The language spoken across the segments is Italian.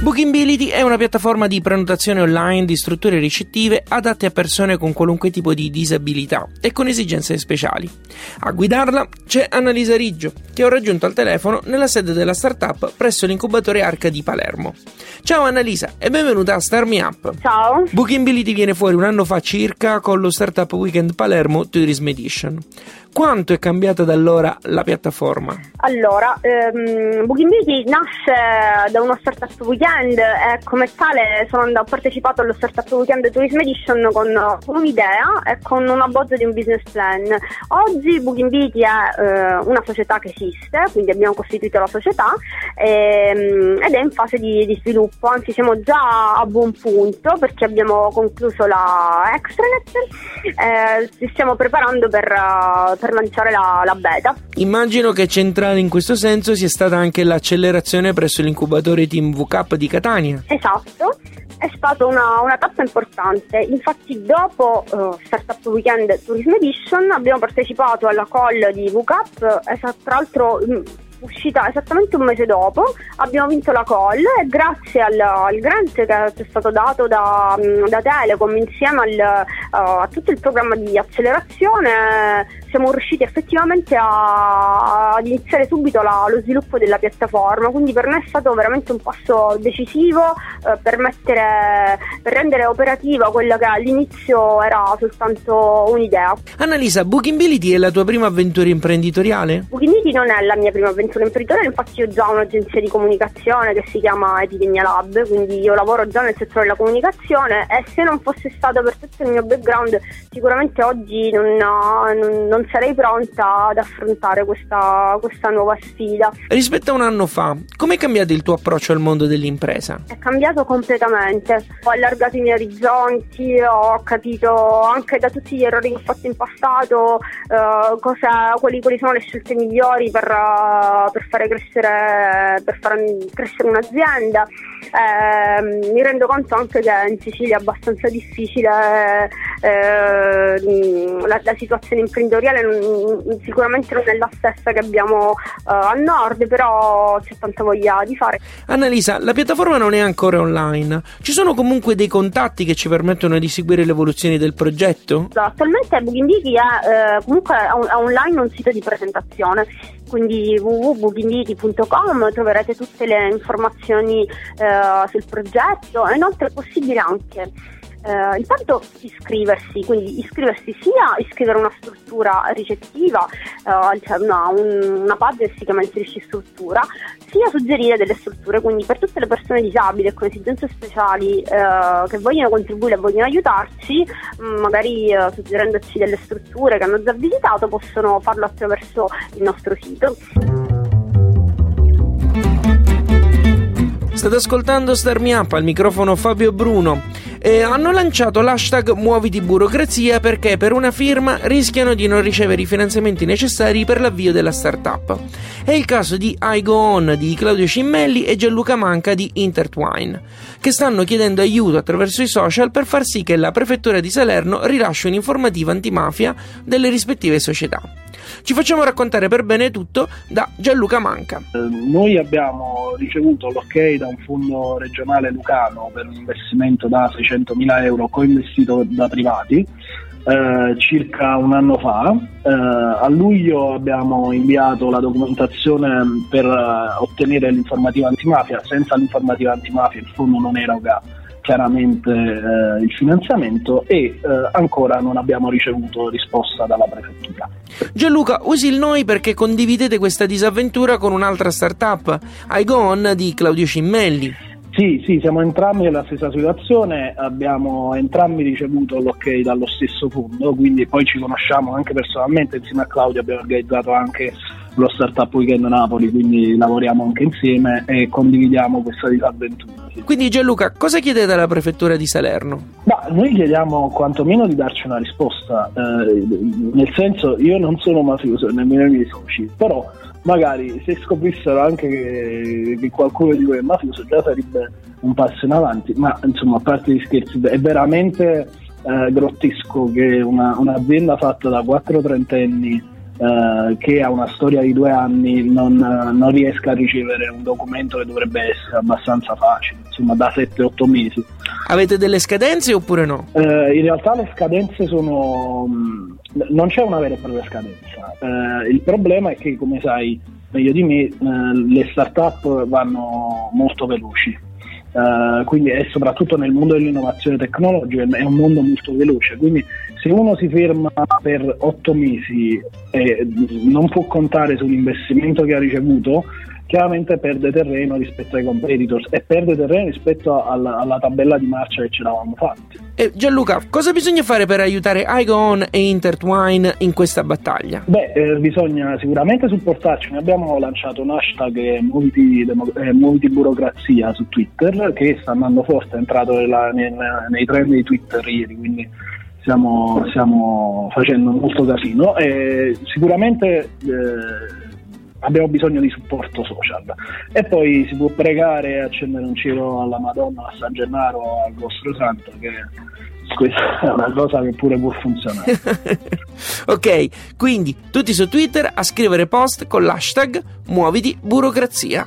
Bookingbility è una piattaforma di prenotazione online di strutture ricettive adatte a persone con qualunque tipo di disabilità e con esigenze speciali. A guidarla c'è Annalisa Riggio, che ho raggiunto al telefono nella sede della startup presso l'incubatore Arca di Palermo. Ciao Annalisa e benvenuta a Star Me Up. Ciao. Bookingbility viene fuori un anno fa circa con lo Startup Weekend Palermo Tourism Edition. Quanto è cambiata da allora la piattaforma? Allora, ehm, Bookingbility nasce da uno startup weekend e come tale sono ho partecipato allo startup weekend Tourism Edition con, con un'idea e con una bozza di un business plan. Oggi Bookingbility è eh, una società che esiste, quindi abbiamo costituito la società ehm, ed è in fase di, di sviluppo, anzi siamo già a buon punto perché abbiamo concluso la extranet e ci stiamo preparando per, eh, per lanciare la, la beta. Immagino che centrale in questo senso sia stata anche l'accelerazione presso l'incubatore Team VCAP di Catania. Esatto, è stata una, una tappa importante. Infatti, dopo eh, Startup Weekend Tourism Edition abbiamo partecipato alla call di VCAP, tra l'altro mh, uscita esattamente un mese dopo. Abbiamo vinto la call e grazie al, al grant che ci è stato dato da, mh, da Telecom insieme al, eh, a tutto il programma di accelerazione siamo riusciti effettivamente a, ad iniziare subito la- lo sviluppo della piattaforma, quindi per noi è stato veramente un passo decisivo eh, per, mettere, per rendere operativa quella che all'inizio era soltanto un'idea. Annalisa, Bookingbility è la tua prima avventura imprenditoriale? Bookingity non è la mia prima avventura imprenditoriale, infatti io ho già un'agenzia di comunicazione che si chiama Epidemia Lab, quindi io lavoro già nel settore della comunicazione e se non fosse stato per tutto il mio background sicuramente oggi non, non- non sarei pronta ad affrontare questa, questa nuova sfida. Rispetto a un anno fa, com'è cambiato il tuo approccio al mondo dell'impresa? È cambiato completamente, ho allargato i miei orizzonti, ho capito anche da tutti gli errori che ho fatto in passato eh, cosa- quali, quali sono le scelte migliori per, eh, per fare crescere, per far crescere un'azienda. Eh, mi rendo conto anche che in Sicilia è abbastanza difficile eh, la, la situazione imprenditoriale, non- sicuramente non è la stessa che abbiamo eh, al nord, però c'è tanta voglia di fare. Annalisa, la piattaforma non è ancora online. Ci sono comunque dei contatti che ci permettono di seguire le evoluzioni del progetto? Attualmente Bookingdiki è eh, comunque è online un sito di presentazione, quindi www.bookingdiki.com troverete tutte le informazioni eh, sul progetto e inoltre è possibile anche eh, intanto iscriversi, quindi iscriversi sia iscrivere una struttura ricettiva, eh, cioè una, un- una pagina che si chiama Inserisci struttura, sia suggerire delle strutture, quindi per tutte le persone disabili e con esigenze speciali eh, che vogliono contribuire e vogliono aiutarci, mh, magari eh, suggerendoci delle strutture che hanno già visitato, possono farlo attraverso il nostro sito. State ascoltando Star Me Up al microfono Fabio Bruno. E hanno lanciato l'hashtag Muoviti Burocrazia perché per una firma rischiano di non ricevere i finanziamenti necessari per l'avvio della startup. È il caso di I Go On di Claudio Cimmelli e Gianluca Manca di Intertwine, che stanno chiedendo aiuto attraverso i social per far sì che la prefettura di Salerno rilasci un'informativa antimafia delle rispettive società. Ci facciamo raccontare per bene tutto da Gianluca Manca. Eh, Noi abbiamo ricevuto l'ok da un fondo regionale lucano per un investimento da 600.000 euro coinvestito da privati eh, circa un anno fa. Eh, a luglio abbiamo inviato la documentazione per eh, ottenere l'informativa antimafia. Senza l'informativa antimafia il fondo non eroga chiaramente eh, il finanziamento e eh, ancora non abbiamo ricevuto risposta dalla prefettura. Gianluca, usi il noi perché condividete questa disavventura con un'altra startup, I Go On di Claudio Cimmelli. Sì, sì, siamo entrambi nella stessa situazione, abbiamo entrambi ricevuto l'ok dallo stesso fondo, quindi poi ci conosciamo anche personalmente, insieme a Claudio abbiamo organizzato anche lo Startup Weekend Napoli, quindi lavoriamo anche insieme e condividiamo questa disavventura. Quindi Gianluca, cosa chiedete alla prefettura di Salerno? Ma noi chiediamo quantomeno di darci una risposta, eh, nel senso io non sono mafioso, nemmeno i miei soci, però magari se scoprissero anche che, che qualcuno di voi è mafioso già sarebbe un passo in avanti, ma insomma a parte gli scherzi è veramente eh, grottesco che una, un'azienda fatta da quattro trentenni eh, che ha una storia di due anni non, non, riesca a ricevere un documento che dovrebbe essere abbastanza facile, insomma da 7-8 mesi. Avete delle scadenze oppure no? Eh, in realtà le scadenze sono... Non c'è una vera e propria scadenza. Eh, il problema è che, come sai meglio di me, eh, le start-up vanno molto veloci Uh, quindi è soprattutto nel mondo dell'innovazione tecnologica è un mondo molto veloce quindi se uno si ferma per otto mesi e non può contare sull'investimento che ha ricevuto chiaramente perde terreno rispetto ai competitors e perde terreno rispetto alla, alla tabella di marcia che ci eravamo fatti. E Gianluca, cosa bisogna fare per aiutare iGoOn e Intertwine in questa battaglia? Beh, eh, bisogna sicuramente supportarci. Noi abbiamo lanciato un hashtag eh, muoviti, eh, muoviti, burocrazia su Twitter che sta andando forte, è entrato nella, nella, nei trend di Twitter ieri, quindi stiamo, stiamo facendo molto casino. E sicuramente eh, abbiamo bisogno di supporto social. E poi si può pregare e accendere un cielo alla Madonna, a San Gennaro, al vostro santo, che questa è una cosa che pure può funzionare. ok, quindi tutti su Twitter a scrivere post con l'hashtag muoviti burocrazia.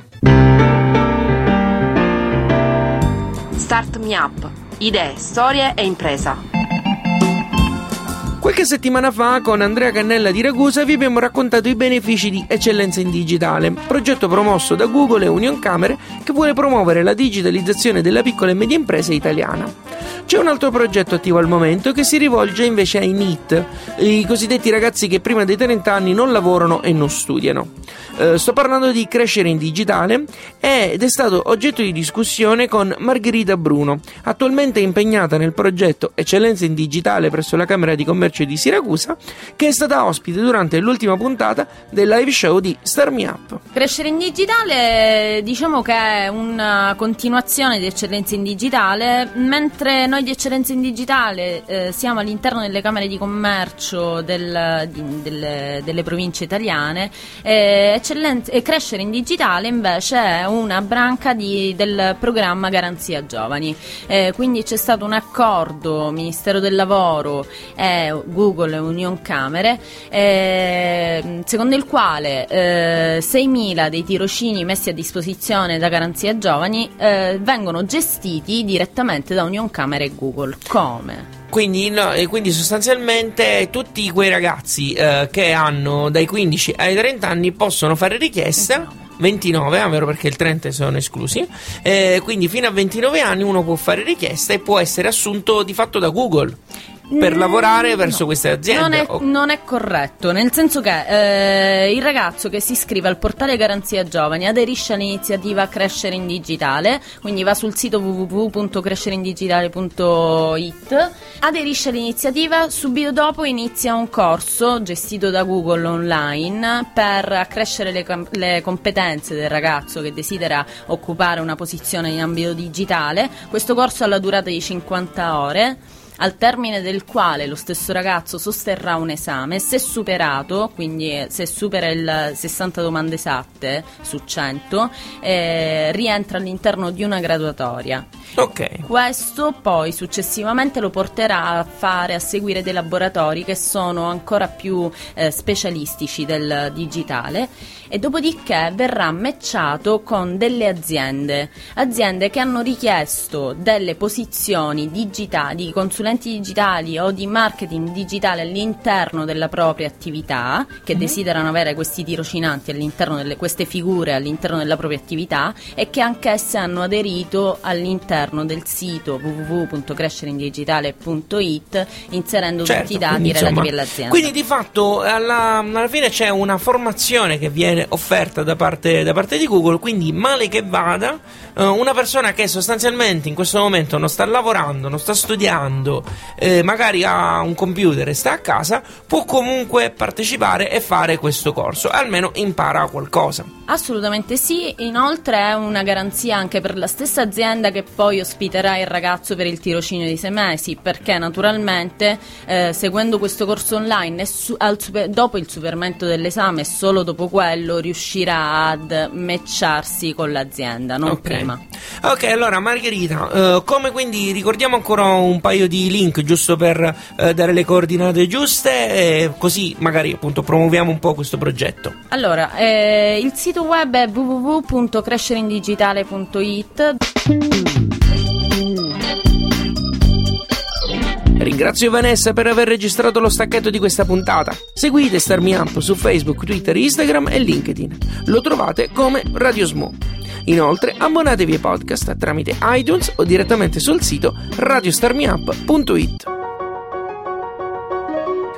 Start Me Up. Idee, storie e impresa. Qualche settimana fa con Andrea Cannella di Ragusa vi abbiamo raccontato i benefici di Eccellenza in Digitale, progetto promosso da Google e Union Camere che vuole promuovere la digitalizzazione della piccola e media impresa italiana. C'è un altro progetto attivo al momento che si rivolge invece ai NEET, i cosiddetti ragazzi che prima dei 30 anni non lavorano e non studiano. Eh, sto parlando di crescere in digitale ed è stato oggetto di discussione con Margherita Bruno, attualmente impegnata nel progetto Eccellenza in Digitale presso la Camera di Commercio di Siracusa, che è stata ospite durante l'ultima puntata del live show di Star Me Up. Crescere in digitale diciamo che è una continuazione di Eccellenza in Digitale, mentre noi di Eccellenza in Digitale eh, siamo all'interno delle Camere di Commercio del, di, delle, delle, province italiane, eh, e Crescere in Digitale invece è una branca di, del programma Garanzia Giovani. Eh, quindi c'è stato un accordo Ministero del Lavoro, e Google Union Camere, eh, secondo il quale eh, 6.000 dei tirocini messi a disposizione da Garanzia Giovani eh, vengono gestiti direttamente da Union Camere e Google. Come? Quindi, no, quindi, sostanzialmente tutti quei ragazzi eh, che hanno dai 15 ai 30 anni possono fare richiesta. 29, a vero perché il 30 sono esclusi. Eh, quindi fino a 29 anni uno può fare richiesta e può essere assunto di fatto da Google per mm, lavorare verso no. queste aziende. Non è, non è, corretto, nel senso che eh, il ragazzo che si iscrive al portale Garanzia Giovani aderisce all'iniziativa Crescere in Digitale, quindi va sul sito www.crescereindigitale.it, aderisce all'iniziativa, subito dopo inizia un corso gestito da Google online per accrescere le, le competenze del ragazzo che desidera occupare una posizione in ambito digitale. Questo corso ha la durata di 50 ore al termine del quale lo stesso ragazzo sosterrà un esame, se superato, quindi se supera il 60 domande esatte su 100, eh, rientra all'interno di una graduatoria. Ok. Questo poi successivamente lo porterà a fare, a seguire dei laboratori che sono ancora più eh, specialistici del digitale e dopodiché verrà matchato con delle aziende, aziende che hanno richiesto delle posizioni digitali, di consulenza consulenti digitali o di marketing digitale all'interno della propria attività, che mm-hmm. desiderano avere questi tirocinanti all'interno delle queste figure all'interno della propria attività e che anch'esse hanno aderito all'interno del sito www.crescerindigitale.it inserendo certo, tutti i dati quindi, relativi insomma, all'azienda. Quindi di fatto alla, alla, fine c'è una formazione che viene offerta da parte, da parte di Google, quindi male che vada, eh, una persona che sostanzialmente in questo momento non sta lavorando, non sta studiando, eh, magari ha un computer e sta a casa, può comunque partecipare e fare questo corso, almeno impara qualcosa. Assolutamente sì, inoltre è una garanzia anche per la stessa azienda che poi ospiterà il ragazzo per il tirocinio di sei mesi, perché naturalmente eh, seguendo questo corso online su, super, dopo il superamento dell'esame, solo dopo quello riuscirà ad matcharsi con l'azienda, non okay. prima. Ok, allora Margherita, uh, come quindi ricordiamo ancora un paio di link giusto per uh, dare le coordinate giuste e così magari appunto promuoviamo un po' questo progetto. Allora, eh, il sito web è www.crescerindigitale.it Ringrazio Vanessa per aver registrato lo stacchetto di questa puntata. Seguite Starmi Up su Facebook, Twitter, Instagram e LinkedIn. Lo trovate come Radio Smo. Inoltre abbonatevi ai podcast tramite iTunes o direttamente sul sito radiostarmiup.it.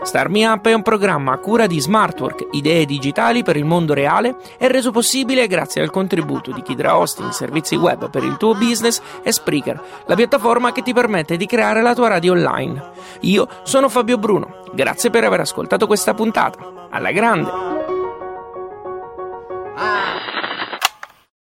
Star Up è un programma a cura di Smartwork, idee digitali per il mondo reale, e reso possibile grazie al contributo di Kidra Hosting, servizi web per il tuo business e Spreaker, la piattaforma che ti permette di creare la tua radio online. Io sono Fabio Bruno, grazie per aver ascoltato questa puntata. Alla grande!